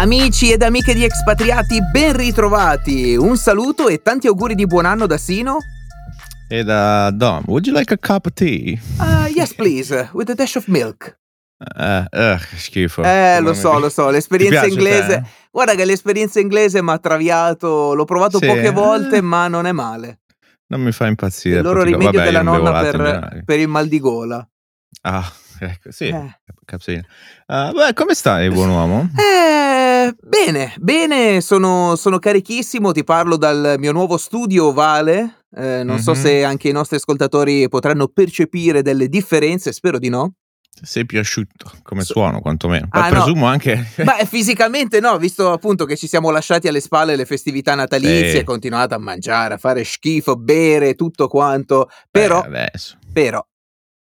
Amici ed amiche di Expatriati, ben ritrovati! Un saluto e tanti auguri di buon anno da Sino. E da Dom, would you like a cup of tea? Uh, yes, please, with a dash of milk. Uh, uh, schifo. Eh, lo so, lo so, l'esperienza piace inglese. te? Guarda che l'esperienza inglese mi ha traviato, l'ho provato Sì, poche volte, ma non è male. Non mi fa impazzire. Il loro rimedio vabbè, della nonna per, per il mal di gola. Ah, ecco, sì, Eh. capsina. Ah, beh, come stai, buon uomo? Eh, bene, bene, sono, sono carichissimo, ti parlo dal mio nuovo studio ovale. Eh, non so Mhm. se anche i nostri ascoltatori potranno percepire delle differenze, spero di no. Sei più asciutto come So- suono, quantomeno. Poi Ah, no. presumo anche... Ma eh, fisicamente no, visto appunto che ci siamo lasciati alle spalle le festività natalizie, Sì. continuate a mangiare, a fare schifo, bere, tutto quanto, però, Eh, adesso. però,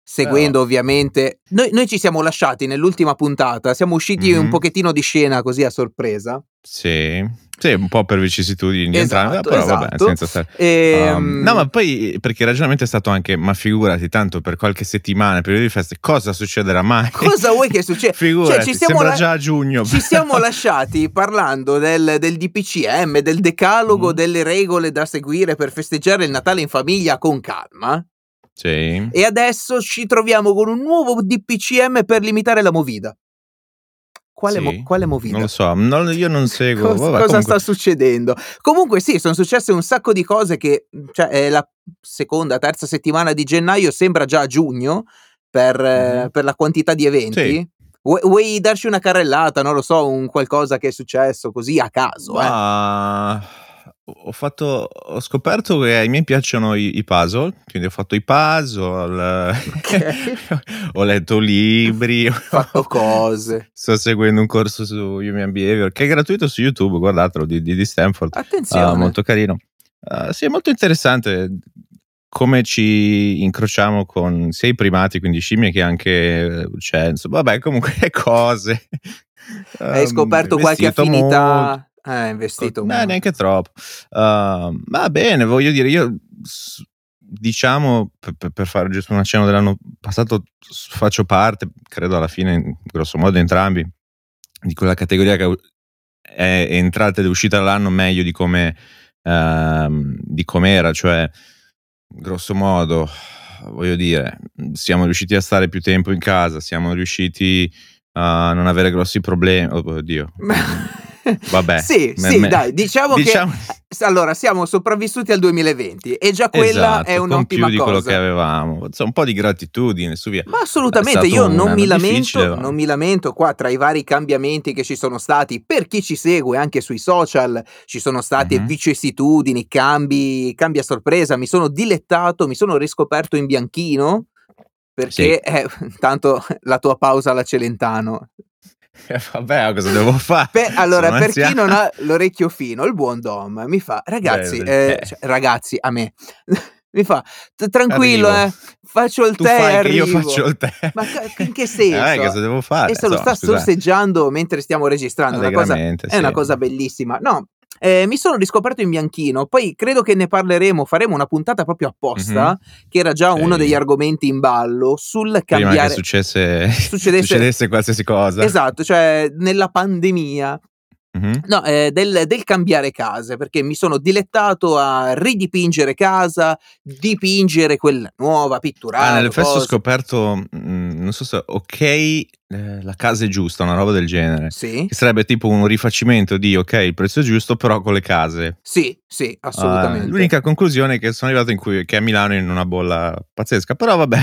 seguendo ovviamente, noi, noi ci siamo lasciati nell'ultima puntata, siamo usciti un Mhm. pochettino di scena così a sorpresa. Sì. Sì, un po' per vicissitudini di Esatto, entrambi, però vabbè, esatto. senza stare... Ehm, Um, no, ma poi perché il ragionamento è stato anche, ma figurati, tanto per qualche settimana, periodo di feste, cosa succederà mai? Cosa vuoi che succeda? Figurati, Cioè, ci siamo la- già a giugno. Ci siamo lasciati parlando del, del DPCM, del decalogo Mm. delle regole da seguire per festeggiare il Natale in famiglia con calma. Sì. E adesso ci troviamo con un nuovo DPCM per limitare la movida. Quale, Sì, mo- quale movida? Non lo so, non- io non seguo. Cosa, vabbè, cosa comunque- sta succedendo? Comunque, sì, sono successe un sacco di cose che, cioè, è la seconda, terza settimana di gennaio, sembra già giugno per, eh, Mhm. per la quantità di eventi. Sì. Vuoi, vuoi darci una carrellata? Non lo so, un qualcosa che è successo così a caso. eh? Ho fatto, ho scoperto che ai miei piacciono i, i puzzle, quindi ho fatto i puzzle, ho letto libri, Ho fatto cose. sto seguendo un corso su Human Behavior che è gratuito su YouTube, guardatelo, di, di, Stanford, Attenzione. Ah, molto carino. Ah, sì, è molto interessante come ci incrociamo con sia i primati, quindi scimmie, che anche eh, uccelli, insomma, vabbè, comunque cose. Hai scoperto qualche investito molto. Eh, investito. No, molto. neanche troppo. Uh, va bene, voglio dire, io diciamo per, per- fare giusto un accenno dell'anno passato faccio parte, credo alla fine, in grosso modo entrambi, di quella categoria che è entrata ed è uscita dall'anno meglio di come ehm, di com'era, cioè grosso modo voglio dire, siamo riusciti a stare più tempo in casa, siamo riusciti a non avere grossi problemi, oh, oddio. Vabbè, sì, sì, me- dai, diciamo, diciamo- che allora siamo sopravvissuti al 2020 e già quella Esatto, è un'ottima più di quello cosa. che avevamo. Insomma, un po' di gratitudine, su via. Ma assolutamente, io non mi, lamento, non mi lamento qua tra i vari cambiamenti che ci sono stati, per chi ci segue anche sui social, ci sono state Mhm. vicissitudini, cambi, cambi a sorpresa, mi sono dilettato, mi sono riscoperto in bianchino, perché eh, tanto la tua pausa alla Celentano. Eh, Vabbè, cosa devo fare? Per- allora, Sono per chi anziano. non ha l'orecchio fino, il buon Dom mi fa, ragazzi, Beh, eh, eh. cioè, ragazzi, a me, mi fa, "T- tranquillo, eh, faccio il Tu tè io arrivo." faccio il tè. Ma in che senso? Eh, cosa devo fare? E se lo sta scusate. sorseggiando mentre stiamo registrando, una cosa, Allegramente, è una sì. cosa bellissima. No, eh, mi sono riscoperto in bianchino, poi credo che ne parleremo, faremo una puntata proprio apposta, che era già Sì. uno degli argomenti in ballo sul Prima cambiare... che successe, Succedesse- succedesse qualsiasi cosa. Esatto, cioè nella pandemia Mhm. No, eh, del, del cambiare case, perché mi sono dilettato a ridipingere casa, dipingere quella nuova, pitturare. Ah, nelle feste ho scoperto, mm, non so se, ok, eh, la casa è giusta, una roba del genere. Sì, Che sarebbe tipo un rifacimento di, ok, il prezzo è giusto, però con le case. sì, sì, assolutamente. Ah, l'unica conclusione è che sono arrivato in cui, che a Milano in una bolla pazzesca, però vabbè.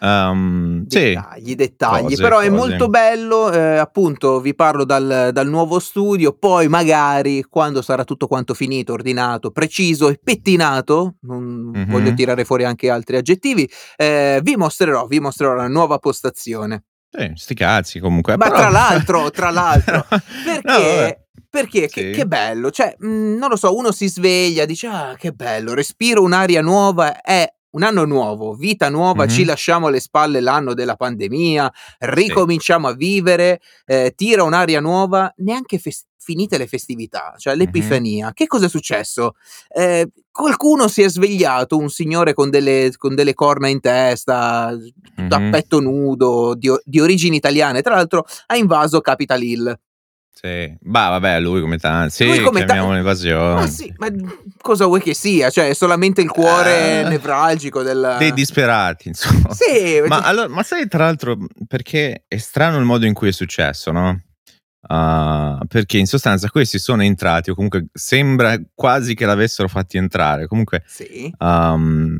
Um, sì, Dettagli, dettagli, Cose, però è cose. molto bello, eh, appunto vi parlo dal, dal nuovo studio, poi magari quando sarà tutto quanto finito, ordinato, preciso e pettinato, non Mhm. voglio tirare fuori anche altri aggettivi, eh, vi mostrerò, vi mostrerò la nuova postazione. sì, sti cazzi comunque. Ma però- tra l'altro, tra l'altro, No, Perché? vabbè. perché che, Sì. che bello, cioè, mh, non lo so, uno si sveglia, dice, ah, che bello, respiro un'aria nuova, è un anno nuovo, vita nuova, Mhm. ci lasciamo alle spalle l'anno della pandemia, ricominciamo a vivere, eh, tira un'aria nuova, neanche fes- finite le festività, cioè l'epifania. Che cosa è successo? Eh, qualcuno si è svegliato, un signore con delle, con delle corna in testa, Mhm. a petto nudo, di, di origini italiane, tra l'altro ha invaso Capital Hill. Sì, bah, vabbè, lui come tanti. Sì, come chiamiamo Ma un'evasione. sì, ma cosa vuoi che sia? Cioè, è solamente il cuore Eh, nevralgico del... Dei disperati, insomma. Sì, Ma, allora, ma sai, tra l'altro, perché è strano il modo in cui è successo, no? Ah, perché in sostanza questi sono entrati, o comunque sembra quasi che l'avessero fatti entrare. Comunque, sì. um,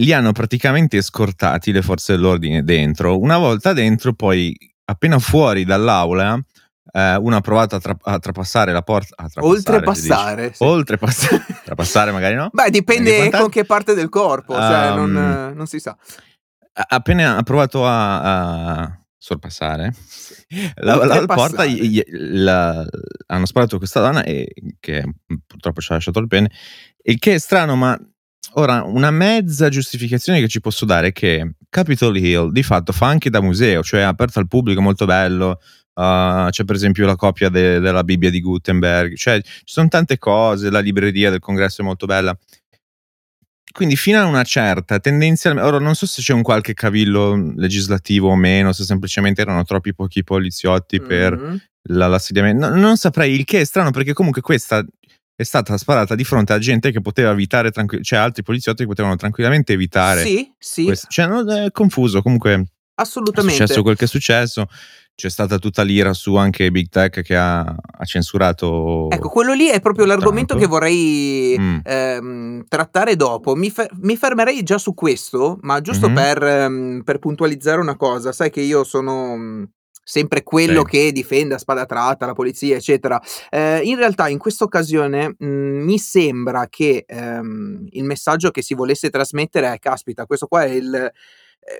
li hanno praticamente scortati le forze dell'ordine dentro. Una volta dentro, poi appena fuori dall'aula, eh, uno ha provato a, tra- a trapassare la porta. A Oltrepassare. dice. sì. Oltrepassare. trapassare magari no? Beh, dipende con che parte del corpo, cioè Um, non, non si sa. Appena ha provato a, a sorpassare la, la- porta gli- la- hanno sparato questa donna e, che purtroppo ci ha lasciato il pene il che è strano ma ora una mezza giustificazione che ci posso dare è che Capitol Hill di fatto fa anche da museo cioè è aperto al pubblico molto bello uh, c'è per esempio la copia de- della Bibbia di Gutenberg cioè ci sono tante cose la libreria del congresso è molto bella quindi fino a una certa tendenzialmente ora non so se c'è un qualche cavillo legislativo o meno se semplicemente erano troppi pochi poliziotti per Mhm. la- l'assediamento no- non saprei il che è strano perché comunque questa è stata sparata di fronte a gente che poteva evitare tranqui- cioè altri poliziotti che potevano tranquillamente evitare Sì, sì, questo. cioè non è confuso comunque è assolutamente. successo quel che è successo c'è stata tutta l'ira su anche Big Tech che ha, ha censurato Ecco, quello lì è proprio l'argomento tanto. che vorrei Mm. ehm, trattare dopo. Mi, fe- mi fermerei già su questo, ma giusto Mhm. per, ehm, per puntualizzare una cosa. Sai che io sono mm, sempre quello Sì. che difende a spada tratta la polizia, eccetera. Eh, in realtà, in questa occasione, mm, mi sembra che ehm, il messaggio che si volesse trasmettere è: caspita, questo qua è il,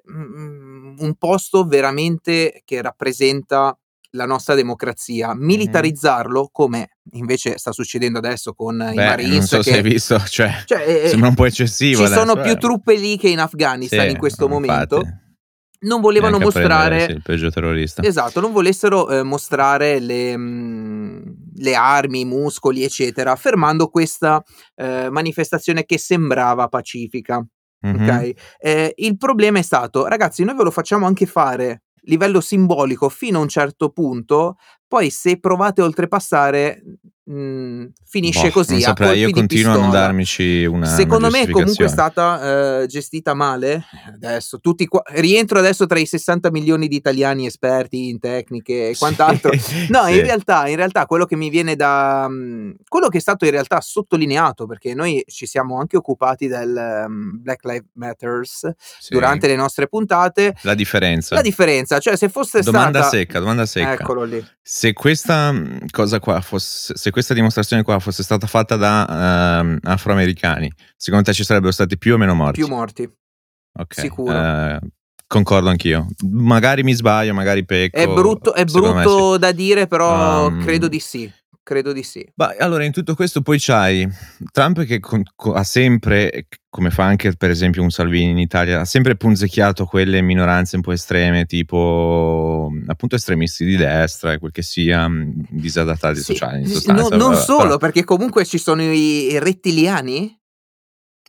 un posto veramente che rappresenta la nostra democrazia, militarizzarlo come invece sta succedendo adesso con i Beh, Marines non so che se hai visto cioè, cioè, eh, sembra un po' eccessivo ci adesso, sono più eh. truppe lì che in Afghanistan Sì, in questo infatti. momento. Non volevano mostrare il peggio terrorista Esatto, non volessero eh, mostrare le, mm, le armi, i muscoli, eccetera, fermando questa eh, manifestazione che sembrava pacifica. Ok? Eh, il problema è stato, ragazzi, noi ve lo facciamo anche fare livello simbolico fino a un certo punto, poi se provate a oltrepassare mh, finisce Boh, così. saprei, io continuo a non darmici una Secondo una me comunque è stata eh, gestita male. Adesso tutti qua, rientro adesso tra i 60 milioni di italiani esperti in tecniche e quant'altro. No, Sì. in realtà, in realtà quello che mi viene da mh, quello che è stato in realtà sottolineato, perché noi ci siamo anche occupati del um, Black Lives Matters Sì. durante le nostre puntate. la differenza La differenza, cioè se fosse domanda stata secca domanda secca Eccolo lì. se questa cosa qua fosse se questa dimostrazione qua fosse stata fatta da ehm, afroamericani secondo te ci sarebbero stati più o meno morti Più morti. Ok, sicuro. eh, concordo anch'io magari mi sbaglio magari pecco È brutto, è brutto da dire, però Um, credo di sì. Credo di sì. Ma allora in tutto questo poi c'hai Trump che con- co- ha sempre, come fa anche per esempio un Salvini in Italia, ha sempre punzecchiato quelle minoranze un po' estreme, tipo appunto estremisti di destra e quel che sia, mh, disadattati Sì, sociali in sostanza. no- non solo, perché comunque ci sono i rettiliani,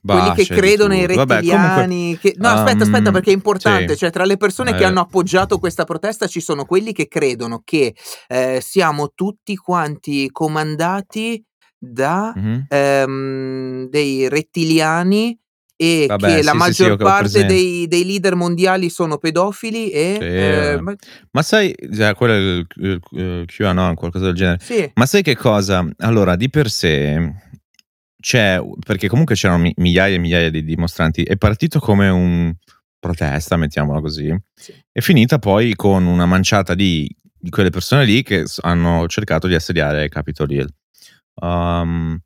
bah, quelli che credono ai tutto. Vabbè, rettiliani. che- No, aspetta, um, aspetta, perché è importante. sì. Cioè, tra le persone che Eh. hanno appoggiato questa protesta ci sono quelli che credono che eh, siamo tutti quanti comandati da Mhm. ehm, dei rettiliani e Vabbè, che sì, la sì, maggior sì, ho parte dei, dei leader mondiali sono pedofili e... Sì, eh, ma- Ma sai, già, quello è il, il- il QAnon, qualcosa del genere. sì, Ma sai che cosa? Allora, di per sé c'è, perché comunque c'erano mi- migliaia e migliaia di dimostranti, è partito come un protesta, mettiamola così, sì. è finita poi con una manciata di, di quelle persone lì che hanno cercato di assediare Capitol Hill. Um,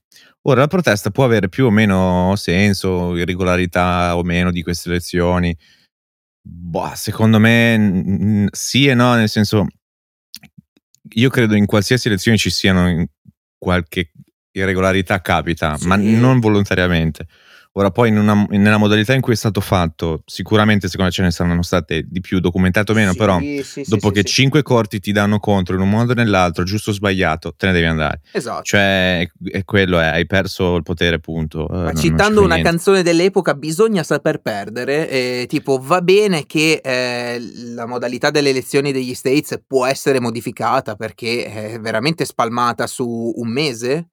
ora la protesta può avere più o meno senso, irregolarità o meno di queste elezioni. Boh, secondo me mm, sì e no, nel senso io credo in qualsiasi elezione ci siano qualche irregolarità capita, ma Sì. non volontariamente. Ora poi una, nella modalità in cui è stato fatto, sicuramente secondo me ce ne saranno state di più documentate o meno, Sì, però sì, dopo che cinque corti ti danno contro in un modo o nell'altro, giusto o sbagliato, te ne devi andare. Esatto. Cioè, è, quello, è, hai perso il potere, punto. Eh, non- Ma non ci citando fai una niente. canzone dell'epoca, bisogna saper perdere. eh, tipo, va bene che eh, la modalità delle elezioni degli States può essere modificata perché è veramente spalmata su un mese.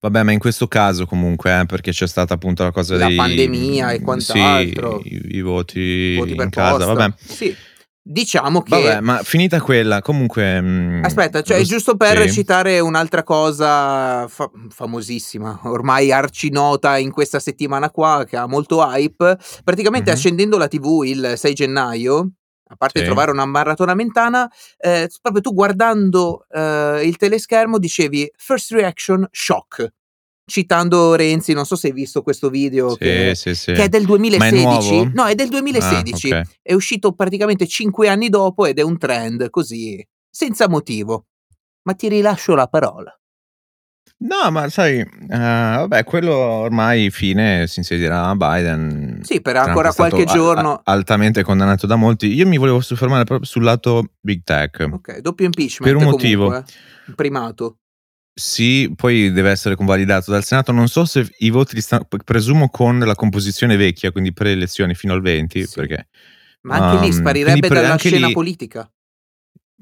Vabbè, ma in questo caso comunque, eh, perché c'è stata appunto la cosa La dei... pandemia e quant'altro. Sì, i, i voti, Voti per in casa, posta. vabbè. Sì. Diciamo che. Vabbè, ma finita quella, comunque... mm, Aspetta, cioè, lo- giusto per sì. citare un'altra cosa fa- famosissima, ormai arcinota in questa settimana qua, che ha molto hype, praticamente Mhm. accendendo la TV il 6 gennaio, a parte Sì. trovare una maratona mentana, eh, proprio tu guardando eh, il teleschermo dicevi first reaction shock, citando Renzi, non so se hai visto questo video Sì, che, sì, sì. che è del 2016. nuovo? no, è del 2016 Ah, ok. è uscito praticamente 5 anni dopo ed è un trend così, senza motivo. Ma ti rilascio la parola. No, ma sai, eh, vabbè, quello ormai fine si insedierà Biden. Sì, per ancora qualche a- giorno. a- altamente condannato da molti. Io mi volevo soffermare proprio sul lato big tech. Ok, doppio impeachment Per un motivo. comunque, eh. Primato. Sì, poi deve essere convalidato dal Senato. Non so se i voti li stanno, presumo con la composizione vecchia, quindi pre-elezioni fino al 20, Sì. perché Ma anche lì Um, sparirebbe per- dalla scena lì- politica.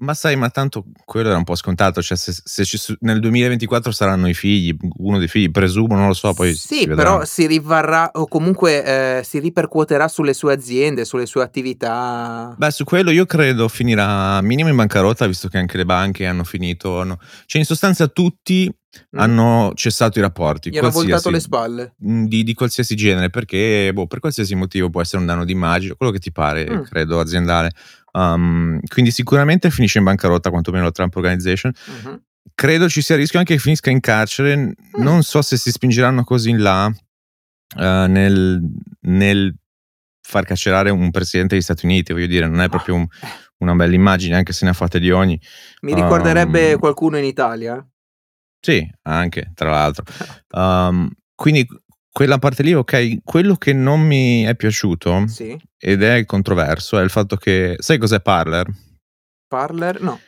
Ma sai, ma tanto quello era un po' scontato. Cioè, se, se ci nel 2024 saranno i figli, uno dei figli, presumo, non lo so. Poi sì, si però si rivarrà o comunque eh, si ripercuoterà sulle sue aziende, sulle sue attività. Beh, su quello io credo finirà minimo in bancarotta, visto che anche le banche hanno finito. hanno- Cioè, in sostanza, tutti Mm? hanno cessato i rapporti. Gli hanno voltato le spalle. mh, Di, di qualsiasi genere, perché boh, per qualsiasi motivo può essere un danno d'immagine, quello che ti pare, Mm. credo, aziendale. Um, quindi sicuramente finisce in bancarotta, quantomeno la Trump Organization. Mhm. Credo ci sia il rischio anche che finisca in carcere. Mm. Non so se si spingeranno così in là eh, nel, nel far carcerare un presidente degli Stati Uniti. Voglio dire, non è proprio un- una bella immagine, anche se ne ha fatte di ogni. Mi ricorderebbe Um, qualcuno in Italia. Sì, anche, tra l'altro. Um, quindi quella parte lì, ok, quello che non mi è piaciuto Sì. ed è controverso è il fatto che, sai cos'è Parler? Parler? No.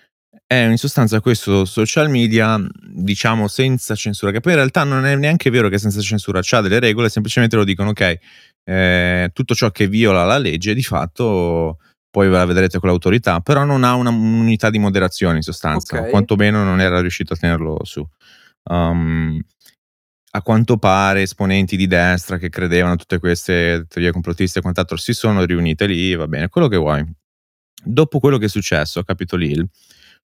È in sostanza questo social media, diciamo, senza censura, che poi in realtà non è neanche vero che senza censura, c'ha delle regole, semplicemente lo dicono, ok, eh, tutto ciò che viola la legge di fatto poi ve la vedrete con l'autorità, però non ha una- un'unità di moderazione in sostanza, Ok. o quantomeno non era riuscito a tenerlo su. Um, a quanto pare esponenti di destra che credevano a tutte queste teorie complottiste e quant'altro si sono riunite lì, va bene, quello che vuoi. Dopo quello che è successo a Capitol Hill,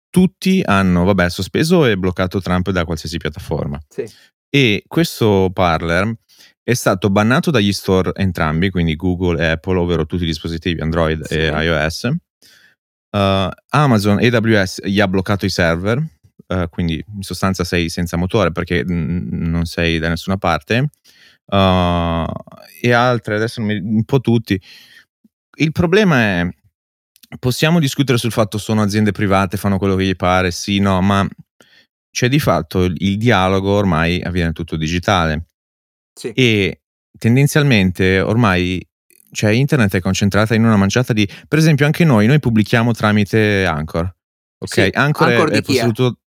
tutti hanno, vabbè, sospeso e bloccato Trump da qualsiasi piattaforma. Sì. E questo Parler è stato bannato dagli store entrambi, quindi Google e Apple, ovvero tutti i dispositivi Android Sì. e iOS. Uh, Amazon AWS gli ha bloccato i server, uh, quindi in sostanza sei senza motore perché mm, non sei da nessuna parte. Uh, e altre, adesso mi- un po' tutti. Il problema è, possiamo discutere sul fatto sono aziende private, fanno quello che gli pare, sì, no, ma c'è di fatto il, dialogo ormai avviene tutto digitale Sì. e tendenzialmente ormai cioè internet è concentrata in una manciata di per esempio anche noi noi pubblichiamo tramite Anchor ok Sì, Anchor, Anchor è, è? posseduto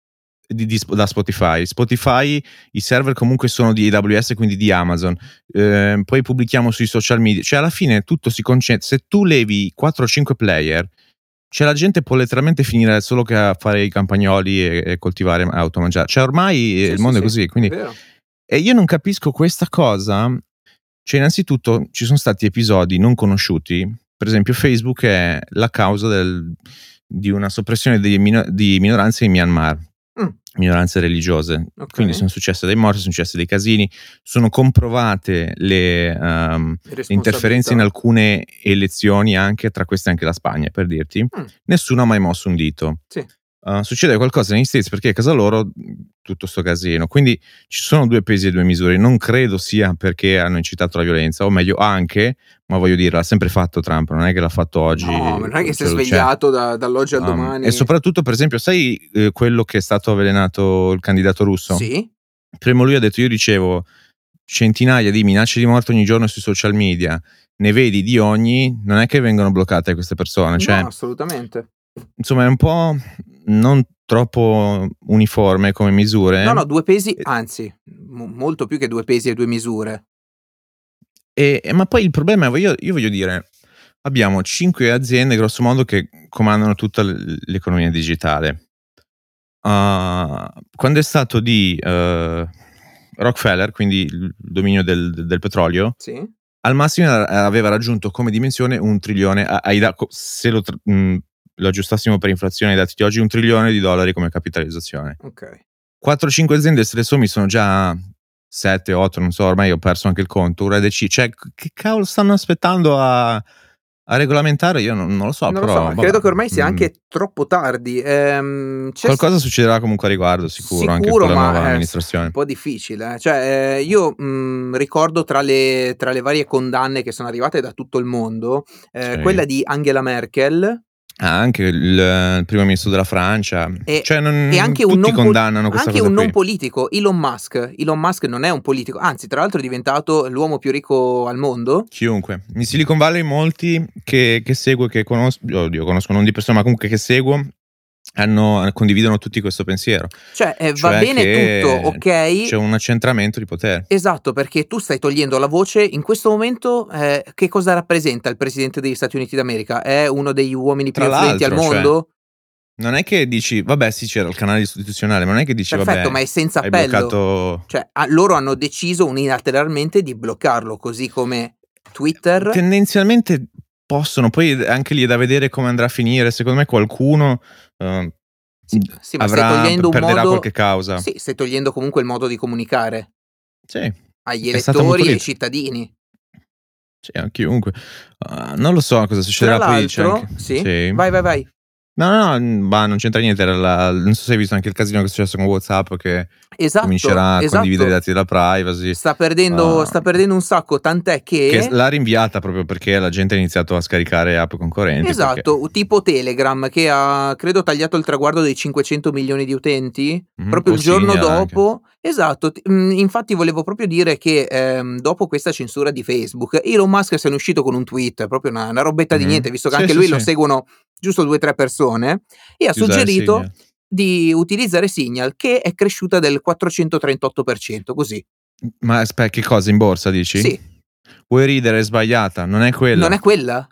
di- di- da Spotify Spotify i server comunque sono di AWS quindi di Amazon Eh, poi pubblichiamo sui social media cioè alla fine tutto si concentra se tu levi 4 o 5 player cioè la gente può letteralmente finire solo che a fare i campagnoli e, e coltivare automangiare cioè ormai Sì, il sì, mondo sì, è così quindi vero. e io non capisco questa cosa. Cioè, innanzitutto ci sono stati episodi non conosciuti. Per esempio, Facebook è la causa del- di una soppressione degli mino- di minoranze in Myanmar, Mm. minoranze religiose. Ok. Quindi sono successe dei morti, sono successi dei casini, sono comprovate le, le interferenze in alcune elezioni, anche tra queste anche la Spagna, per dirti. Mm. Nessuno ha mai mosso un dito. Sì. Uh, succede qualcosa negli States perché a casa loro tutto sto casino. Quindi ci sono due pesi e due misure. Non credo sia perché hanno incitato la violenza, o meglio, anche, ma voglio dire, l'ha sempre fatto Trump, non è che l'ha fatto oggi. No, ma non è che si è svegliato da- dall'oggi al um, domani. e soprattutto, per esempio, sai eh, quello che è stato avvelenato il candidato russo? Sì, Primo lui ha detto: Io ricevo centinaia di minacce di morte ogni giorno sui social media, ne vedi di ogni, non è che vengono bloccate queste persone. Cioè, no, assolutamente. Insomma, è un po' non troppo uniforme come misure. No, no, due pesi, anzi, m- molto più che due pesi e due misure. E, ma poi il problema è, io, io voglio dire, abbiamo cinque aziende, grosso modo, che comandano tutta l'economia digitale. Uh, quando è stato di uh, Rockefeller, quindi il dominio del, del petrolio, sì. al massimo aveva raggiunto come dimensione un trilione, ai, se lo, mh, lo aggiustassimo per inflazione ai dati di oggi, un trilione di dollari come capitalizzazione. Ok. 4-5 aziende, se le sommi sono già 7, 8, non so, ormai ho perso anche il conto, ora DC, cioè che cavolo stanno aspettando a, a regolamentare? Io non, non lo so, non però... Lo so, vabbè. credo che ormai sia mm. anche troppo tardi. Ehm, Qualcosa st- succederà comunque a riguardo, sicuro, sicuro anche con la nuova è amministrazione. un po' difficile. eh. Cioè, eh, io mh, ricordo tra le, tra le varie condanne che sono arrivate da tutto il mondo, eh, Sì. quella di Angela Merkel anche il, il primo ministro della Francia. E- cioè, non, e anche un non condannano questa anche un non qui. politico, Elon Musk. Elon Musk non è un politico, anzi, tra l'altro è diventato l'uomo più ricco al mondo. Chiunque. In Silicon Valley molti che, che seguo, che conosco, oddio, conosco non di persona, ma comunque che seguo, hanno, condividono tutti questo pensiero. Cioè, eh, va Cioè bene che tutto, ok? C'è un accentramento di potere. Esatto, perché tu stai togliendo la voce. In questo momento, eh, che cosa rappresenta il presidente degli Stati Uniti d'America? È uno degli uomini più influenti al cioè, mondo? Non è che dici, vabbè, sì, c'era il canale istituzionale, ma non è che dici, Perfetto, vabbè, ma è senza appello. bloccato. Cioè, ah, loro hanno deciso unilateralmente di bloccarlo, così come Twitter. Tendenzialmente possono, poi anche lì è da vedere come andrà a finire. Secondo me qualcuno eh, Sì, sì, avrà, perderà modo. qualche causa. Sì, stai togliendo comunque il modo di comunicare Sì, agli elettori e ai cittadini. sì, a chiunque. Ah, non lo so cosa succederà poi. c'è anche- sì, vai, vai, vai. No, no, no, bah, non c'entra niente. La- non so se hai visto anche il casino che è successo con WhatsApp che Esatto, comincerà a esatto. condividere i dati della privacy. Sta perdendo, Ah. sta perdendo un sacco, tant'è che. Che l'ha rinviata proprio perché la gente ha iniziato a scaricare app concorrenti. Esatto, tipo Telegram che ha credo tagliato il traguardo dei 500 milioni di utenti Mhm, proprio il giorno dopo. Esatto, t- mh, infatti volevo proprio dire che ehm, dopo questa censura di Facebook, Elon Musk se ne è uscito con un tweet, proprio una, una robetta di niente, visto che Sì, anche sì, lui lo sì. seguono giusto due o tre persone, e ha Di usare suggerito Signal. di utilizzare Signal che è cresciuta del 438%, così. Ma aspetta, che cosa in borsa dici? Sì, Vuoi ridere? È sbagliata. Non è quella. non è quella?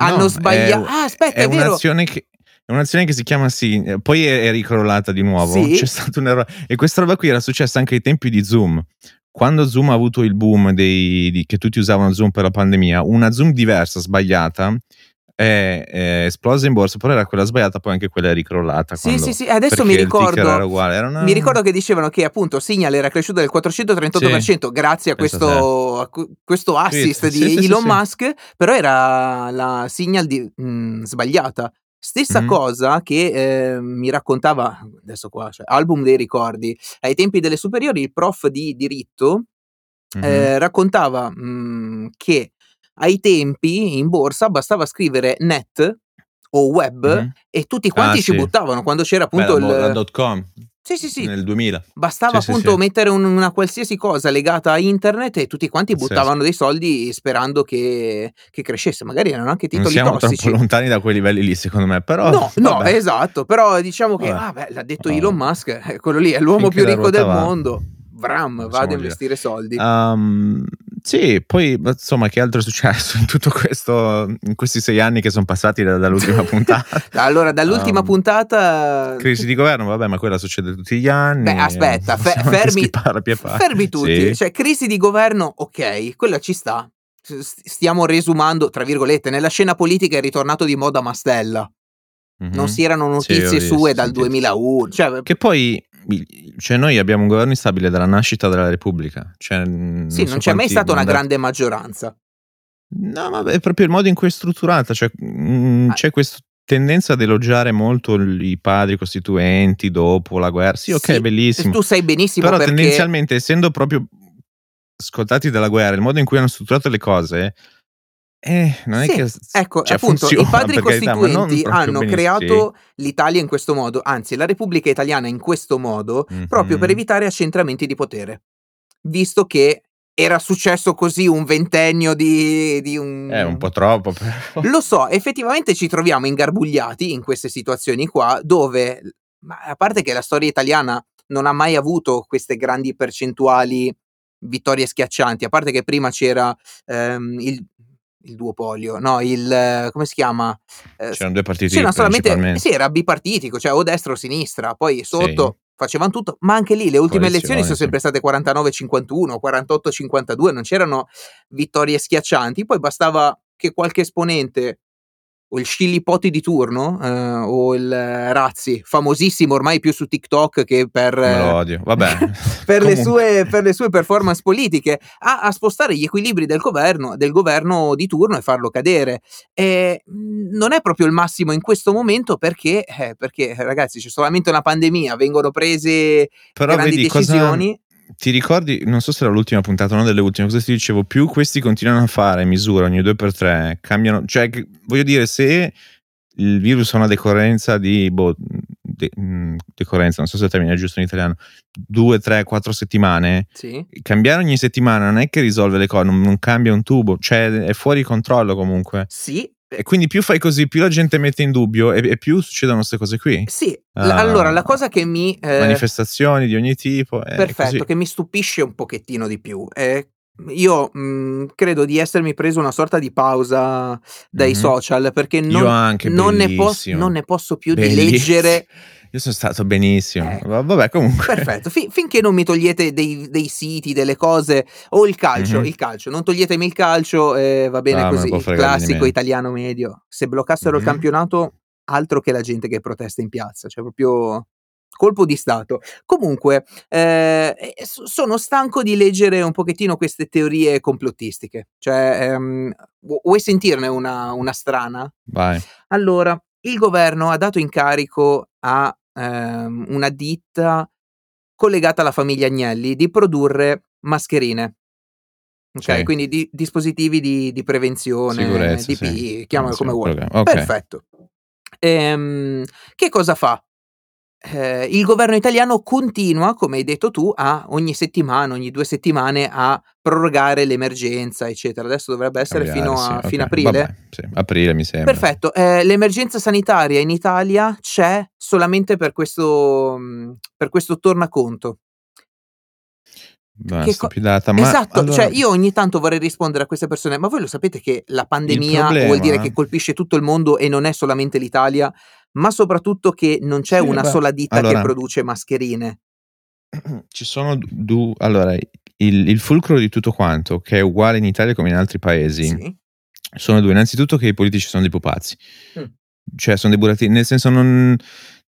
Hanno No, sbagliato. è- Ah, aspetta, è è, vero. un'azione che. È un'azione che si chiama Signal, poi è, è ricrollata di nuovo. Sì. C'è stato un errore. E questa roba qui era successa anche ai tempi di Zoom. Quando Zoom ha avuto il boom dei, di- che tutti usavano Zoom per la pandemia, una Zoom diversa, sbagliata, è, è esplosa in borsa, però era quella sbagliata, poi anche quella è ricrollata. Sì, quando- sì, sì, adesso mi ricordo. era. Era una- Mi ricordo che dicevano che appunto Signal era cresciuto del 438% grazie a questo, a que- questo assist Sì, di sì, sì, Elon sì. Musk, però era la Signal di- mh, sbagliata. Stessa Mhm. cosa che eh, mi raccontava, adesso qua, cioè, album dei ricordi, ai tempi delle superiori il prof di diritto Mhm. eh, raccontava mh, che ai tempi in borsa bastava scrivere net o web Mhm. e tutti quanti Ah, ci sì. buttavano quando c'era Beh, appunto mo- il... la dot com Sì, sì, sì. nel 2000. Bastava Sì, sì, appunto sì. mettere un- una qualsiasi cosa legata a internet e tutti quanti buttavano dei soldi sperando che, che crescesse. Magari erano anche Non titoli siamo tossici. troppo lontani da quei livelli lì, secondo me. Però, No, no, esatto. Però diciamo che, Vabbè. ah, beh, l'ha detto Vabbè. Elon Musk, eh, quello lì è l'uomo Finché più ricco del va. mondo. Vram, Possiamo vado a investire soldi. Um, sì, poi ma, insomma, che altro è successo in tutto questo, in questi sei anni che sono passati da- dall'ultima puntata? Allora, dall'ultima Um, puntata. Crisi di governo, vabbè, ma quella succede tutti gli anni. Beh, aspetta, anche fermi, fermi tutti. Sì. Cioè, crisi di governo, ok, quella ci sta. Stiamo resumando, tra virgolette, nella scena politica è ritornato di moda Mastella. Mhm. Non si erano Sì, notizie visto, sue dal sentito. 2001. Cioè, Che poi, cioè, noi abbiamo un governo instabile dalla nascita della Repubblica. Cioè, non sì, so non c'è mai stata una grande maggioranza. No, ma è proprio il modo in cui è strutturata. Cioè, mm, Ah. c'è questa tendenza ad elogiare molto i padri costituenti dopo la guerra. Sì, ok, Sì, bellissimo. Tu sai benissimo Però perché tendenzialmente, essendo proprio scottati dalla guerra, il modo in cui hanno strutturato le cose, eh, non è Sì, che Ecco, cioè, appunto, i funziona, padri carità, ma non costituenti proprio hanno benissimo. creato l'Italia in questo modo, anzi la Repubblica Italiana in questo modo, Sì. proprio per evitare accentramenti di potere. Visto che era successo così un ventennio di, di un... È un po' troppo. Però. Lo so, effettivamente ci troviamo ingarbugliati in queste situazioni qua dove, a parte che la storia italiana non ha mai avuto queste grandi percentuali vittorie schiaccianti, a parte che prima c'era ehm, il, il duopolio, no, il come si chiama? Eh, C'erano due partiti c'erano solamente sì, era bipartitico, cioè o destra o sinistra, poi sotto sì. facevano tutto, ma anche lì le ultime elezioni sono sempre state 49-51, 48-52, non c'erano vittorie schiaccianti, poi bastava che qualche esponente o il Scillipoti di turno eh, o il Razzi, famosissimo ormai più su TikTok che per. Vabbè. per, le sue, per, le sue, performance politiche, a, a, spostare gli equilibri del governo, del governo di turno e farlo cadere. E non è proprio il massimo in questo momento perché, eh, perché ragazzi c'è solamente una pandemia, vengono prese Però grandi vedi, decisioni. Cosa ti ricordi, non so se era l'ultima puntata, una delle ultime, cosa ti dicevo? Più questi continuano a fare misura ogni due per tre, cambiano, cioè voglio dire, se il virus ha una decorrenza di, boh, de, mm, decorrenza, non so se il termine è giusto in italiano, due, tre, quattro settimane, sì. cambiare ogni settimana non è che risolve le cose, non, non cambia un tubo, cioè è fuori controllo comunque. Sì, e quindi più fai così, più la gente mette in dubbio e, e più succedono queste cose qui. Sì, uh, allora la cosa che mi... Eh, manifestazioni di ogni tipo. perfetto, che mi stupisce un pochettino di più è io mh, mhmm, credo di essermi preso una sorta di pausa dai mm-hmm. social perché non, non, ne posso, non, ne posso più bellissimo. di leggere io sono stato benissimo. Eh, Vabbè, comunque. Perfetto. Fin- finché non mi togliete dei, dei, siti, delle cose, o il calcio, mm-hmm. il calcio. Non toglietemi il calcio, eh, va bene ah, così. Il classico italiano medio. Se bloccassero mm-hmm. il campionato, altro che la gente che protesta in piazza. Cioè, proprio colpo di Stato. Comunque, eh, sono stanco di leggere un pochettino queste teorie complottistiche. Cioè, ehm, vuoi sentirne una, una strana? Vai. Allora, il governo ha dato incarico a ehm, una ditta collegata alla famiglia Agnelli di produrre mascherine. Ok, sì. quindi di, dispositivi di, di prevenzione, Sicurezza, DP, sì. chiamalo come vuoi. Okay. Perfetto. Ehm, che cosa fa? Eh, il governo italiano continua, come hai detto tu, a ogni settimana, ogni due settimane a prorogare l'emergenza, eccetera. Adesso dovrebbe essere Cambiare, fino a sì, okay. fine aprile. Vabbè, sì, aprile mi sembra. Perfetto. Eh, l'emergenza sanitaria in Italia c'è solamente per questo, mm, per questo tornaconto. Beh, che stupidata, ma esatto, allora... cioè io ogni tanto vorrei rispondere a queste persone, ma voi lo sapete che la pandemia problema... vuol dire che colpisce tutto il mondo e non è solamente l'Italia, ma soprattutto che non c'è sì, una beh, sola ditta allora, che produce mascherine. Ci sono due. Allora, il, il, fulcro di tutto quanto, che è uguale in Italia come in altri paesi, sì. sono due. Innanzitutto che i politici sono dei pupazzi. Mm. Cioè, sono dei burattini, nel senso non,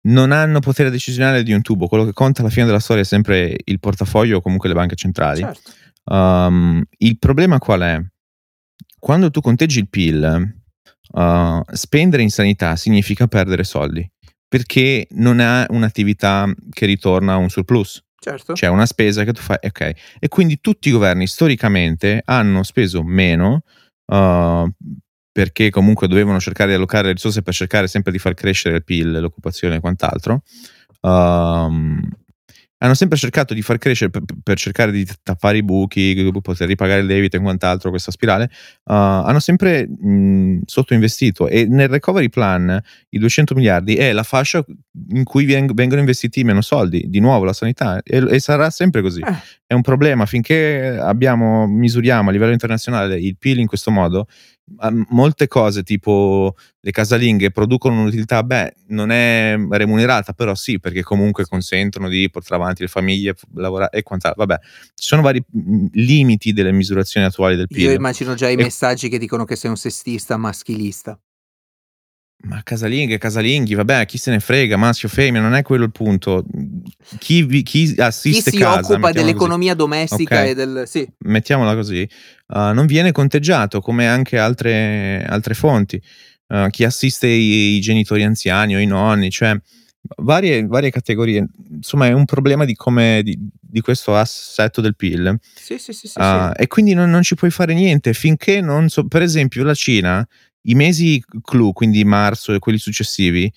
non hanno potere decisionale di un tubo. Quello che conta alla fine della storia è sempre il portafoglio o comunque le banche centrali. Certo. Um, il problema qual è? Quando tu conteggi il PIL, Uh, spendere in sanità significa perdere soldi perché non è un'attività che ritorna a un surplus. Certo. C'è una spesa che tu fai, ok. E quindi tutti i governi storicamente hanno speso meno uh, perché comunque dovevano cercare di allocare le risorse per cercare sempre di far crescere il PIL, l'occupazione e quant'altro. Um, hanno sempre cercato di far crescere per, per, cercare di tappare i buchi, poter ripagare il debito e quant'altro, questa spirale, uh, hanno sempre mh, sottoinvestito e nel recovery plan i 200 miliardi è la fascia in cui veng- vengono investiti meno soldi, di nuovo la sanità e, e sarà sempre così. Eh. È un problema finché abbiamo, misuriamo a livello internazionale il PIL in questo modo, molte cose tipo le casalinghe producono un'utilità, beh, non è remunerata, però sì, perché comunque consentono di portare avanti le famiglie, lavorare e quant'altro. Vabbè, ci sono vari limiti delle misurazioni attuali del PIL. Io immagino già i e... messaggi che dicono che sei un sestista maschilista. Ma casalinghe, casalinghi, vabbè, chi se ne frega, maschio, femmina, non è quello il punto. Chi, vi, chi assiste chi si casa, occupa dell'economia così. domestica okay. e del... Sì. Mettiamola così. Uh, non viene conteggiato come anche altre, altre fonti. Uh, chi assiste i, i, genitori anziani o i nonni, cioè varie, varie categorie. Insomma, è un problema di, come, di, di questo assetto del PIL. Sì, sì, sì. sì, uh, sì. E quindi non, non, ci puoi fare niente finché non... So, per esempio, la Cina i mesi clou, quindi marzo e quelli successivi,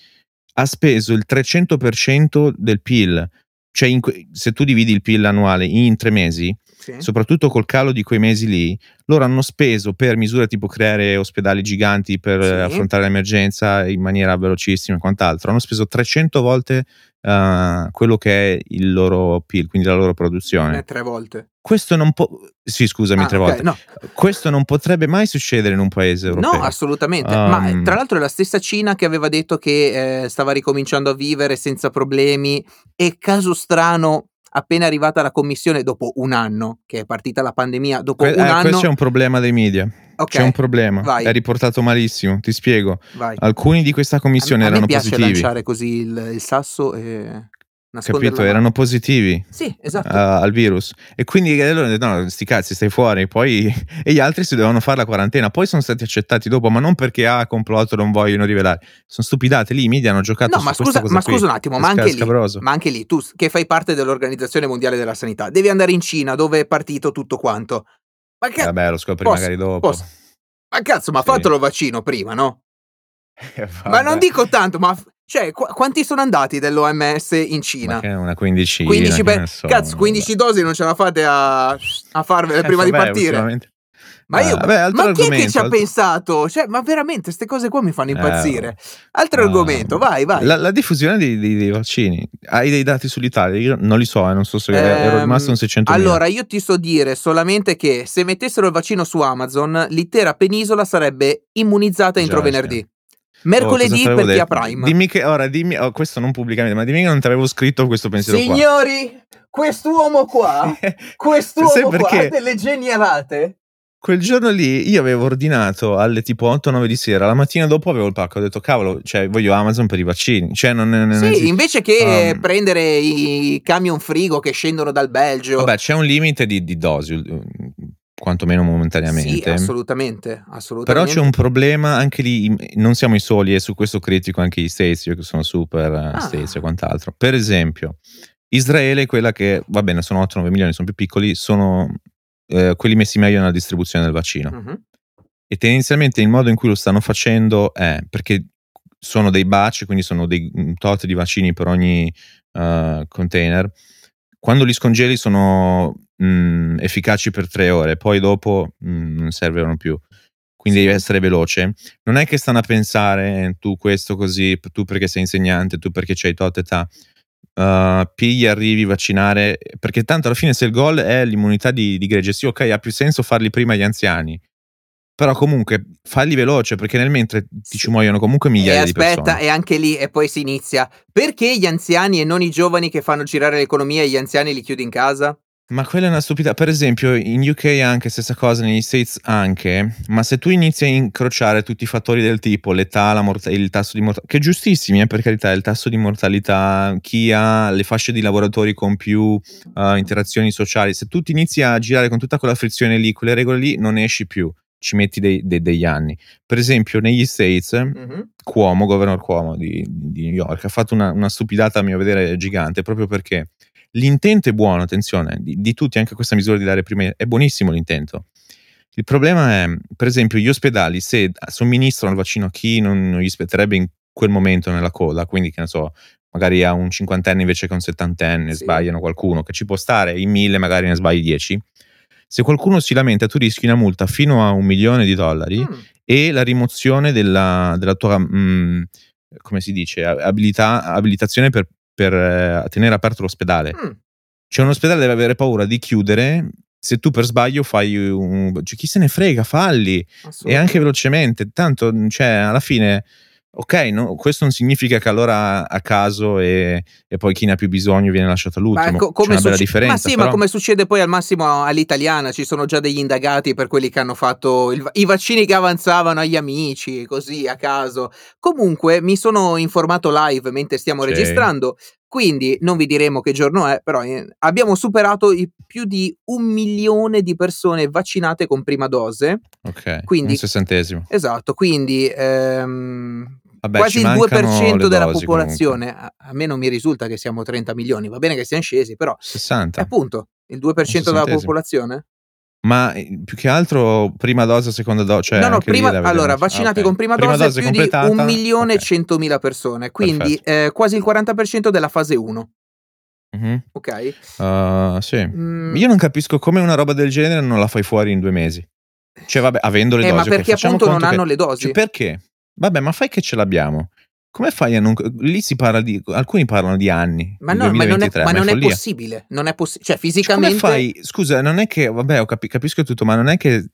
ha speso il 300% del PIL. Cioè, in, se tu dividi il PIL annuale in tre mesi, Sì. soprattutto col calo di quei mesi lì, loro hanno speso per misure tipo creare ospedali giganti per Sì. affrontare l'emergenza in maniera velocissima e quant'altro, hanno speso 300 volte eh, quello che è il loro PIL, quindi la loro produzione. Eh, tre volte. Questo non può... Sì, scusami, Ah, tre ok, volte. No, Questo non potrebbe mai succedere in un paese europeo. no, assolutamente. Ma eh, Um, tra l'altro è la stessa Cina che aveva detto che eh, stava ricominciando a vivere senza problemi e caso strano, appena arrivata la commissione dopo un anno, che è partita la pandemia, dopo que- un eh, anno... questo è un problema dei media. Ok, C'è un problema. vai. È riportato malissimo. Ti spiego. vai. Alcuni di questa commissione a, a me erano piace positivi. lanciare così il, il sasso e Capito? Erano positivi. Sì, esatto. uh, al virus e quindi eh, detto no sti cazzi stai fuori poi e gli altri si dovevano fare la quarantena poi sono stati accettati dopo ma non perché ah complotto non vogliono rivelare sono stupidate lì i media hanno giocato No, ma scusa, ma scusa un attimo, ma anche, lì, ma anche lì, tu che fai parte dell'Organizzazione Mondiale della Sanità, devi andare in Cina dove è partito tutto quanto. Ma, che, vabbè lo scopri posso- magari dopo posso- ma cazzo, ma Sì. fatelo il vaccino prima, no? Eh, Ma non dico tanto, ma cioè, qu- quanti sono andati dell'OMS in Cina? una quindicina 15 che per- so, cazzo, 15 dosi non ce la fate a, a farvele vabbè. prima di Eh, partire. Ma io, Ah, vabbè, ma chi è che ci ha altro- pensato? Cioè, ma veramente, queste cose qua mi fanno Eh, impazzire. Altro ah, argomento, vai, vai. La, la diffusione dei, dei- dei vaccini. Hai dei dati sull'Italia? Io non li so, eh, non so se ero Ehm, rimasto un 600 Allora, io ti so dire solamente che se mettessero il vaccino su Amazon, l'intera penisola sarebbe immunizzata entro Già, venerdì. Oh, Mercoledì per chi ha Prime. Dimmi che ora, dimmi, oh, questo non pubblicamente, ma dimmi che non ti avevo scritto questo pensiero Signori, quest'uomo qua, qua. quest'uomo qua ha delle genialate. Quel giorno lì io avevo ordinato alle tipo 8-9 di sera, la mattina dopo avevo il pacco, ho detto cavolo, cioè voglio Amazon per i vaccini, cioè non, non Sì, esiste. invece che Um, prendere i camion frigo che scendono dal Belgio. Vabbè, c'è un limite di, di dosi, eh, quantomeno sì, momentaneamente. assolutamente, Però assolutamente. c'è un problema anche lì, non siamo i soli e su questo critico anche gli States, io che sono super eh, Ah. States e quant'altro. Per esempio, Israele è quella che, va bene, sono 8-9 milioni, sono più piccoli, sono eh, quelli messi meglio nella distribuzione del vaccino. Mhm. E tendenzialmente il modo in cui lo stanno facendo è perché sono dei batch, quindi sono dei tot di vaccini per ogni eh, container. Quando li scongeli sono mm, efficaci per tre ore, poi dopo mm, non servono più. Quindi devi essere veloce. Non è che stanno a pensare tu questo così, tu perché sei insegnante, tu perché c'hai tot età. Uh, pigli, arrivi, vaccinare, perché tanto alla fine se il goal è l'immunità di, di gregge, sì ok ha più senso farli prima agli anziani, però comunque falli veloce perché nel mentre ti ci muoiono comunque migliaia e di aspetta, persone. e anche lì, e poi si inizia. Perché gli anziani e non i giovani che fanno girare l'economia e gli anziani li chiudi in casa? Ma quella è una stupidità. Per esempio, in UK anche stessa cosa, negli States anche. Ma se tu inizi a incrociare tutti i fattori del tipo l'età, la morta- il tasso di mortalità, che giustissimi, eh, per carità, il tasso di mortalità, chi ha le fasce di lavoratori con più uh, interazioni sociali, se tu ti inizi a girare con tutta quella frizione lì, quelle regole lì, non esci più. Ci metti dei- dei- degli anni. Per esempio, negli States, Mhm. Cuomo, governor Cuomo di, di New York, ha fatto una, una stupidata a mio vedere gigante proprio perché l'intento è buono, attenzione, di, di tutti, anche questa misura di dare prima, è buonissimo l'intento. Il problema è, per esempio, gli ospedali, se somministrano il vaccino a chi non, non gli spetterebbe in quel momento nella coda, quindi che ne so, magari a un cinquantenne invece che a un settantenne, Sì. sbagliano qualcuno, che ci può stare in mille, magari ne sbagli dieci. Se qualcuno si lamenta, tu rischi una multa fino a un milione di dollari Mm. e la rimozione della, della tua, mm, come si dice, abilità, abilitazione per, per eh, tenere aperto l'ospedale. Mm. Cioè un ospedale deve avere paura di chiudere se tu per sbaglio fai un... Cioè, chi se ne frega, falli e anche velocemente. Tanto, cioè, alla fine, ok, no, questo non significa che allora a caso e, e poi chi ne ha più bisogno viene lasciato Ma all'ultimo. co- C'è come succe- differenza. ma sì, però- ma come succede poi al massimo all'italiana, ci sono già degli indagati per quelli che hanno fatto il i vaccini che avanzavano agli amici, così a caso. Comunque mi sono informato live mentre stiamo Sì. registrando, quindi non vi diremo che giorno è, però eh, abbiamo superato i più di un milione di persone vaccinate con prima dose. Ok, quindi- un sessantesimo. Esatto, quindi ehm, Vabbè, quasi il mancano 2% le della dosi popolazione. A, a me non mi risulta che siamo 30 milioni, va bene che siamo scesi, però 60. appunto il 2% della popolazione? Ma eh, più che altro prima dose, seconda dose, cioè no, no, prima, allora, Ah, vaccinati ok. con prima, dose, più completata, di 1 milione e ok. 100 mila persone, quindi eh, quasi il 40% della fase 1. Mhm. Ok? Uh, sì. Mm, Io non capisco come una roba del genere non la fai fuori in due mesi. Cioè, vabbè, avendo le eh, dosi. ma perché facciamo appunto non conto che- hanno le dosi? Cioè, perché? Vabbè, ma fai che ce l'abbiamo. Come fai a non. Lì si parla di. Alcuni parlano di anni. ma, no, ma non è, 2023, ma non è possibile. Non è possi- cioè, Cioè, Come fisicamente. fai? Scusa, non è che. Vabbè, ho capi- capisco tutto, ma non è che.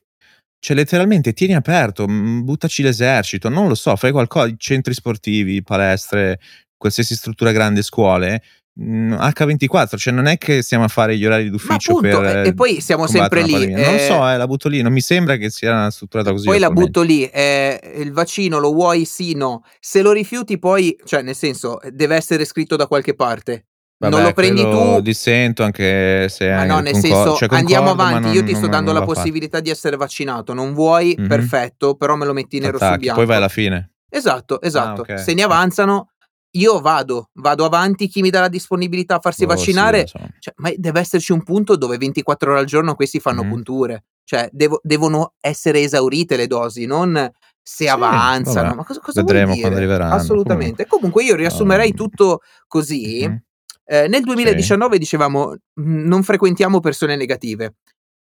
Cioè, letteralmente tieni aperto, buttaci l'esercito, non lo so, fai qualcosa, centri sportivi, palestre, qualsiasi struttura grande, scuole. Mh, H24, cioè non è che stiamo a fare gli orari d'ufficio appunto, per. e, eh, e poi siamo sempre combattere lì. pandemia. Non eh, so, eh, la butto lì, non mi sembra che sia strutturata così. Poi la butto lì, eh, il vaccino lo vuoi sì, no. Se lo rifiuti poi, cioè nel senso, deve essere scritto da qualche parte. Vabbè, non lo prendi tu, Dissento anche se ma no, nel concor- senso, cioè, andiamo concordo, ma avanti, io non- ti sto non- dando non la va fatto. possibilità di essere vaccinato, non vuoi, Mhm. perfetto, però me lo metti nero su Attacchi, bianco. poi vai alla fine. Esatto, esatto. ok. Se ne avanzano, io vado, vado avanti, chi mi dà la disponibilità a farsi Oh, sì, vaccinare, lo so. cioè, ma deve esserci un punto dove 24 ore al giorno questi fanno Mhm. punture. Cioè, devo- devono essere esaurite le dosi, non se Sì, avanzano. vabbè, Ma cosa, cosa vedremo quando arriveranno, Assolutamente. Comunque, io riassumerei Um, tutto così. Mhm. Eh, nel 2019 dicevamo "Mm, non frequentiamo persone negative.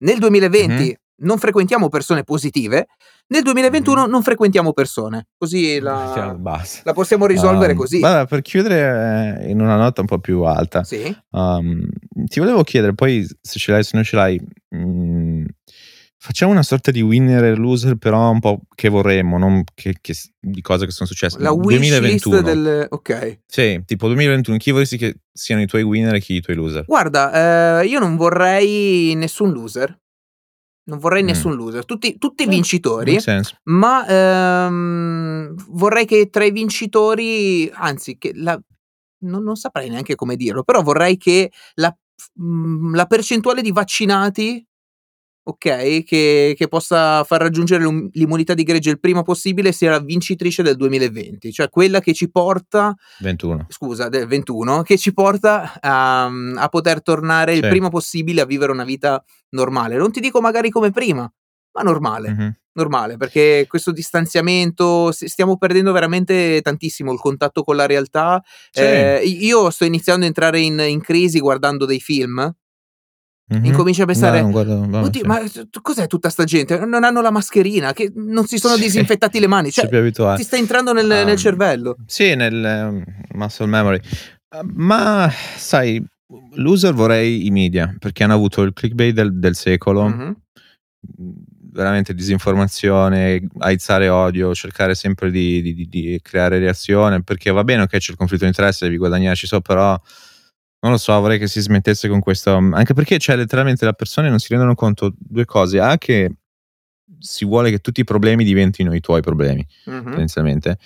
Nel 2020 Mhm. Non frequentiamo persone positive. Nel 2021 Mhm. non frequentiamo persone. Così la, basta. la possiamo risolvere Um, così. Vabbè, per chiudere eh, in una nota un po' più alta, Sì. um, ti volevo chiedere poi se ce l'hai, se non ce l'hai, mm, facciamo una sorta di winner e loser, però un po' che vorremmo, non che, che- di cose che sono successe. La wish list 2021. del... Ok. Sì, tipo 2021, chi vorresti che siano i tuoi winner e chi i tuoi loser? Guarda, eh, io non vorrei nessun loser. Non vorrei Mm. nessun loser. Tutti, tutti Eh, vincitori. Ma ehm, vorrei che tra i vincitori, anzi, che la, non, non saprei neanche come dirlo, però vorrei che la, mm, la percentuale di vaccinati, ok, che, che possa far raggiungere l'immunità di gregge il prima possibile sia la vincitrice del 2020, cioè quella che ci porta 21. scusa, del 21, che ci porta a, a poter tornare il Sì. prima possibile a vivere una vita normale. Non ti dico magari come prima, ma normale. Mhm. Normale, perché questo distanziamento stiamo perdendo veramente tantissimo il contatto con la realtà. Sì. Eh, io sto iniziando a entrare in, in crisi guardando dei film. Mhm. Incomincio a pensare, No, non guardo- vabbè, Oddio, sì. ma cos'è tutta sta gente? Non hanno la mascherina, che non si sono Sì. disinfettati le mani. Cioè, ti sta entrando nel, Um, nel cervello. Sì, nel ehm, muscle memory. Uh, Ma sai, loser vorrei i media, perché hanno avuto il clickbait del, del secolo, Mhm. veramente disinformazione, aizzare odio, cercare sempre di, di- di- di creare reazione, perché va bene, ok, c'è il conflitto di interesse, devi guadagnarci so, però non lo so, vorrei che si smettesse con questo, anche perché cioè, letteralmente le persone non si rendono conto due cose, A che si vuole che tutti i problemi diventino i tuoi problemi Mhm. tendenzialmente.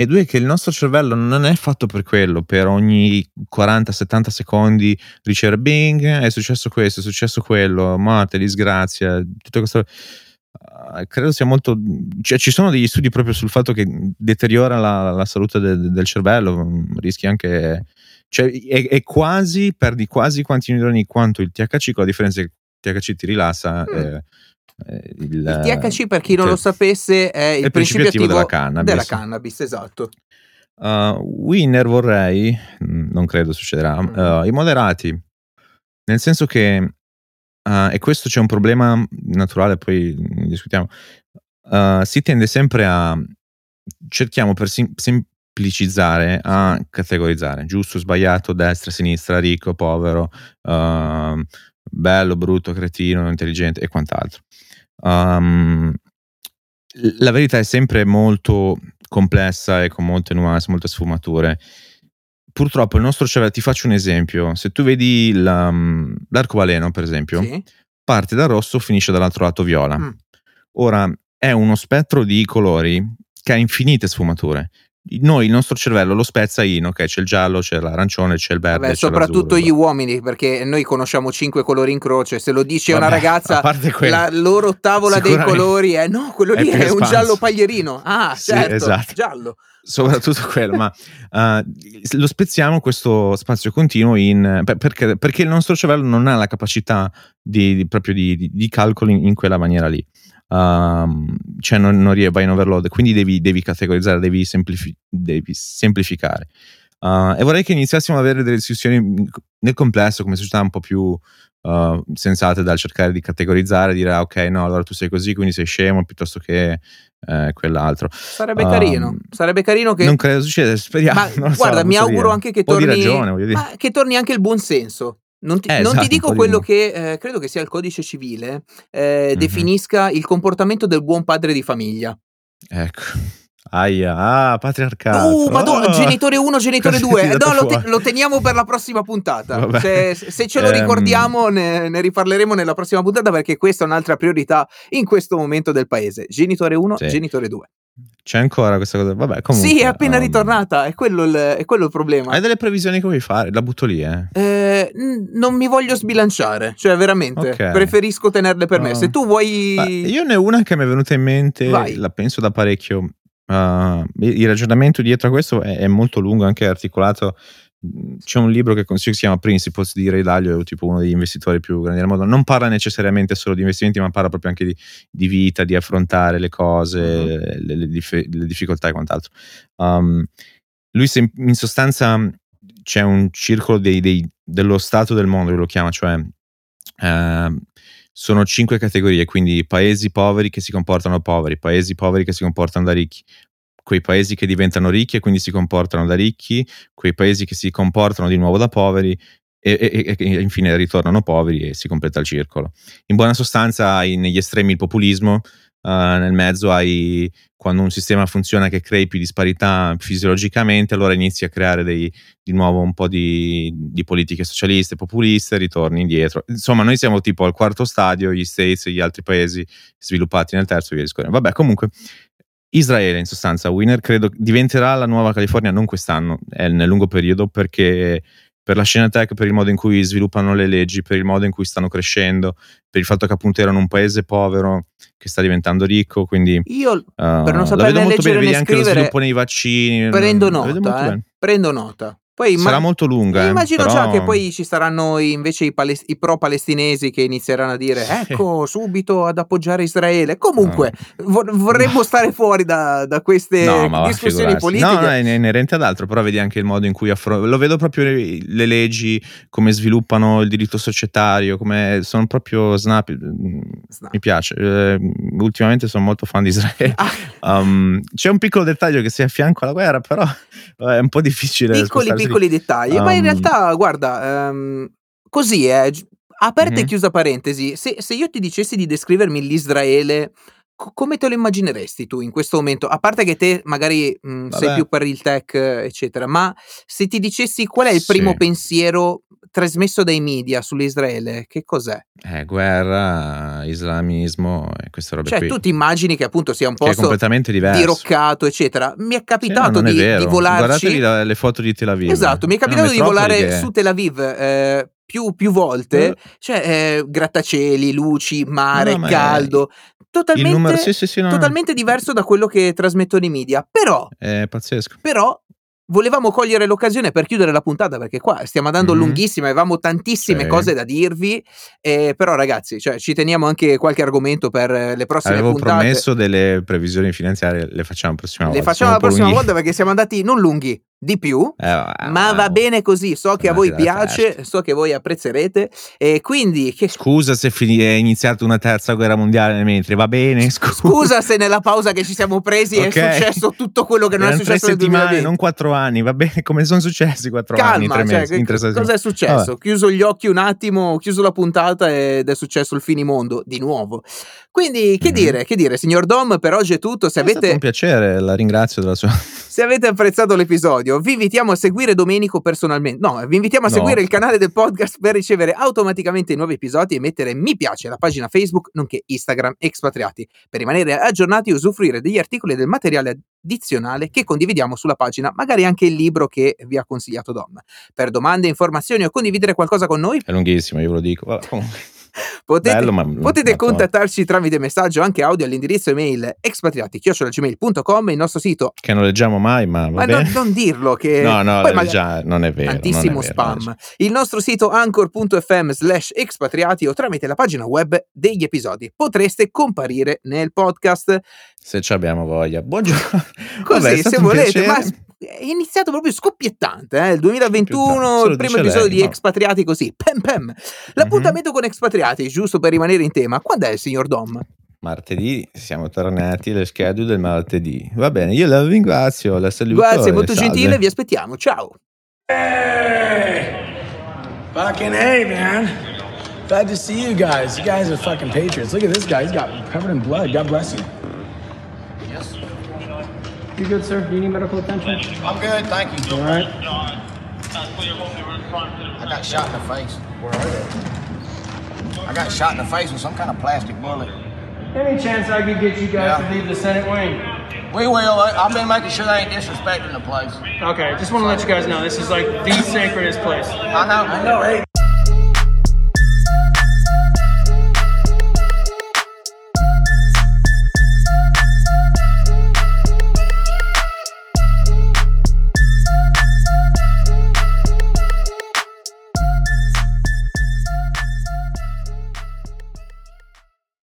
E due, che il nostro cervello non è fatto per quello, per ogni 40-70 secondi ricevere bing, è successo questo, è successo quello, morte, disgrazia, tutto questo. Ah, credo sia molto. Cioè, ci sono degli studi proprio sul fatto che deteriora la, la salute de- del cervello, mm, rischi anche. Cioè, è, è quasi, perdi quasi quanti neuroni quanto il THC, con la differenza che il THC ti rilassa. Mm. eh, eh, il, Il THC, per chi non lo sapesse, è il, il principio attivo della cannabis. della cannabis, esatto. Uh, winner vorrei, mm, non credo succederà, Mm. uh, i moderati, nel senso che, uh, e questo c'è un problema naturale, poi discutiamo, uh, si tende sempre a, cerchiamo per sim- semplicizzare, a categorizzare, giusto, sbagliato, destra, sinistra, ricco, povero, uh, bello, brutto, cretino, intelligente e quant'altro. Um, la verità è sempre molto complessa e con molte nuance, molte sfumature. Purtroppo il nostro cervello, ti faccio un esempio, se tu vedi la- l'arcobaleno per esempio, Sì. parte dal rosso, finisce dall'altro lato viola. Mm. Ora è uno spettro di colori che ha infinite sfumature. Noi, il nostro cervello lo spezza in, ok, c'è il giallo, c'è l'arancione, c'è il verde, Vabbè, soprattutto gli uomini, perché noi conosciamo cinque colori in croce. Se lo dice una Vabbè, ragazza, a parte quello, la loro tavola dei colori è no, quello è lì più è, un giallo paglierino. Ah, Sì, certo, esatto. giallo. soprattutto quello, ma uh, lo spezziamo questo spazio continuo in per- perché, perché il nostro cervello non ha la capacità di, di- proprio di, di- di calcolo in, in quella maniera lì. Um, cioè non, non vai in overload, quindi devi, devi categorizzare, devi, semplifi- devi semplificare. Uh, e vorrei che iniziassimo ad avere delle discussioni nel complesso come società un po' più uh, sensate dal cercare di categorizzare, dire ah, ok no allora tu sei così quindi sei scemo piuttosto che eh, quell'altro. Sarebbe um, carino, sarebbe carino che... Non credo succeda, speriamo. Ma guarda, so, mi auguro dire. anche che torni... ragione, che torni anche il buon senso. Non ti, Eh, non ti esatto, dico un po' quello di- che eh, credo che sia il codice civile, eh, Mhm. definisca il comportamento del buon padre di famiglia. Ecco. Aia, ah, patriarcato. Uh, madonna, Oh! genitore 1, genitore Cosa hai 2. tirato No, lo, te- lo teniamo per la prossima puntata. Se, se ce lo Ehm. ricordiamo, ne, ne riparleremo nella prossima puntata perché questa è un'altra priorità in questo momento del paese. Genitore 1, Sì. genitore 2. C'è ancora questa cosa. Vabbè, comunque. sì, è appena um, ritornata, è quello il, è quello il problema. Hai delle previsioni che vuoi fare? La butto lì, eh. Eh, n- non mi voglio sbilanciare, cioè veramente, Ok. preferisco tenerle per me. No. Se tu vuoi... Ma io ne ho una che mi è venuta in mente, Vai. la penso da parecchio. Uh, il ragionamento dietro a questo è, è molto lungo, anche articolato. C'è un libro che consiglio che si chiama Principles di Ray Dalio, è tipo uno degli investitori più grandi del mondo. Non parla necessariamente solo di investimenti, ma parla proprio anche di, di vita, di affrontare le cose, Mhm. le, le dif- le difficoltà e quant'altro. Um, lui, sem- in sostanza, c'è un circolo dei- dei- dello stato del mondo, lui lo chiama, cioè ehm, sono cinque categorie, quindi paesi poveri che si comportano poveri, paesi poveri che si comportano da ricchi, quei paesi che diventano ricchi e quindi si comportano da ricchi, quei paesi che si comportano di nuovo da poveri e, e- e- infine ritornano poveri e si completa il circolo. In buona sostanza negli estremi il populismo, eh, nel mezzo hai quando un sistema funziona che crei più disparità fisiologicamente, allora inizi a creare dei, di nuovo un po' di, di politiche socialiste, populiste, ritorni indietro. Insomma, noi siamo tipo al quarto stadio, gli States e gli altri paesi sviluppati nel terzo via discorrendo. Vabbè, comunque, Israele in sostanza, winner, credo diventerà la nuova California non quest'anno, è nel lungo periodo perché per la scena tech, per il modo in cui sviluppano le leggi, per il modo in cui stanno crescendo, per il fatto che appunto erano un paese povero che sta diventando ricco, quindi Io uh, Per non la saper vedo né molto bene, leggere vedi anche lo scrivere, sviluppo nei vaccini. prendo nota, eh. Prendo nota. Poi Sarà imma- molto lunga, eh, immagino però- già che poi ci saranno invece i, pales- i pro-palestinesi che inizieranno a dire ecco subito ad appoggiare Israele. Comunque, No. vor- vorremmo stare fuori da, da queste No, ma va, discussioni politiche. No, no, è inerente ad altro, però vedi anche il modo in cui affrontano. Lo vedo proprio le, le leggi, come sviluppano il diritto societario, come sono proprio snap. Snap. Mi piace. Eh, ultimamente sono molto fan di Israele. Ah, Um, c'è un piccolo dettaglio che si affianca alla guerra, però è un po' difficile. piccoli lì. Piccoli dettagli, ma in Um, realtà, guarda, ehm, così è. Aperta e Mhm. chiusa parentesi, se, se io ti dicessi di descrivermi l'Israele, come te lo immagineresti tu in questo momento? A parte che te magari mh, sei Vabbè. più per il tech, eccetera, ma se ti dicessi qual è il primo Sì. pensiero trasmesso dai media sull'Israele, che cos'è? Eh, guerra, islamismo e queste robe Cioè, qui. tu ti immagini che appunto sia un posto completamente diverso. diroccato, eccetera. Mi è Sì, no, capitato non è di, di volarci. Guardatevi le foto di Tel Aviv. Esatto, mi è capitato di volare che- su Tel Aviv eh, più, più volte, Eh. cioè eh, grattacieli, luci, mare, No, no, caldo, totalmente, numero, sì, sì, sì, no, totalmente diverso da quello che trasmettono i media. Però, è pazzesco. però, volevamo cogliere l'occasione per chiudere la puntata perché qua stiamo andando Mhm. lunghissima, avevamo tantissime Sì. cose da dirvi, eh, però ragazzi, cioè, ci teniamo anche qualche argomento per eh, le prossime Avevo puntate. promesso delle previsioni finanziarie, le facciamo la prossima Le volta. facciamo la prossima lunghi. volta perché siamo andati non lunghi, di più, Eh, ma va bene così, so che a voi piace, so che voi apprezzerete e quindi che Scusa se fini- è iniziata una terza guerra mondiale mentre, va bene? Scusa, scusa se nella pausa che ci siamo presi Ok. è successo tutto quello che non Erano è successo tre nel settimane, 2020. non quattro anni, va bene? Come sono successi quattro anni, Calma, tre cioè, mesi, che- cosa è successo? Vabbè. Chiuso gli occhi un attimo, ho chiuso la puntata ed è successo il finimondo di nuovo. Quindi, che Mhm. dire, che dire, signor Dom, per oggi è tutto. Se È stato avete, un piacere, la ringrazio della sua... se avete apprezzato l'episodio, vi invitiamo a seguire Domenico personalmente. No, vi invitiamo a No. seguire il canale del podcast per ricevere automaticamente i nuovi episodi e mettere mi piace alla pagina Facebook, nonché Instagram Expatriati, per rimanere aggiornati e usufruire degli articoli e del materiale addizionale che condividiamo sulla pagina, magari anche il libro che vi ha consigliato Dom. Per domande, informazioni o condividere qualcosa con noi, È lunghissimo, io ve lo dico. Vabbè, comunque, potete bello, ma... Potete contattarci tramite messaggio anche audio all'indirizzo email expatriati.gmail.com il nostro sito. Che non leggiamo mai, ma Ma non, non dirlo che No, no, poi leggia- non è vero. tantissimo è vero, spam. Il nostro sito anchor.fm slash expatriati o tramite la pagina web degli episodi. Potreste comparire nel podcast. Se ci abbiamo voglia. Buongiorno. Così, Vabbè, se volete, piacere. ma è iniziato proprio scoppiettante, eh? il 2021, Se lo il primo episodio lei, di ma- Expatriati così, pem pem. L'appuntamento con Expatriati, giusto per rimanere in tema, quando è, signor Dom? Martedì siamo tornati alle schedule del martedì. Va bene, io la ringrazio, la saluto. Grazie, molto salve. gentile, vi aspettiamo, ciao. Hey! Fucking hey, man. Glad to see you guys. You guys are fucking patriots. Look at this guy. He's got covered in blood. God bless you. Yes. You good, sir? Do you need medical attention? I'm good, thank you. All right. I got shot in the face. Where are they? I got shot in the face with some kind of plastic bullet. Any chance I could get you guys Yeah. to leave the Senate wing? We will. I- I've been making sure they ain't disrespecting the place. Okay, just want to let you guys know this is like the sacredest place. I know. I know. Hey,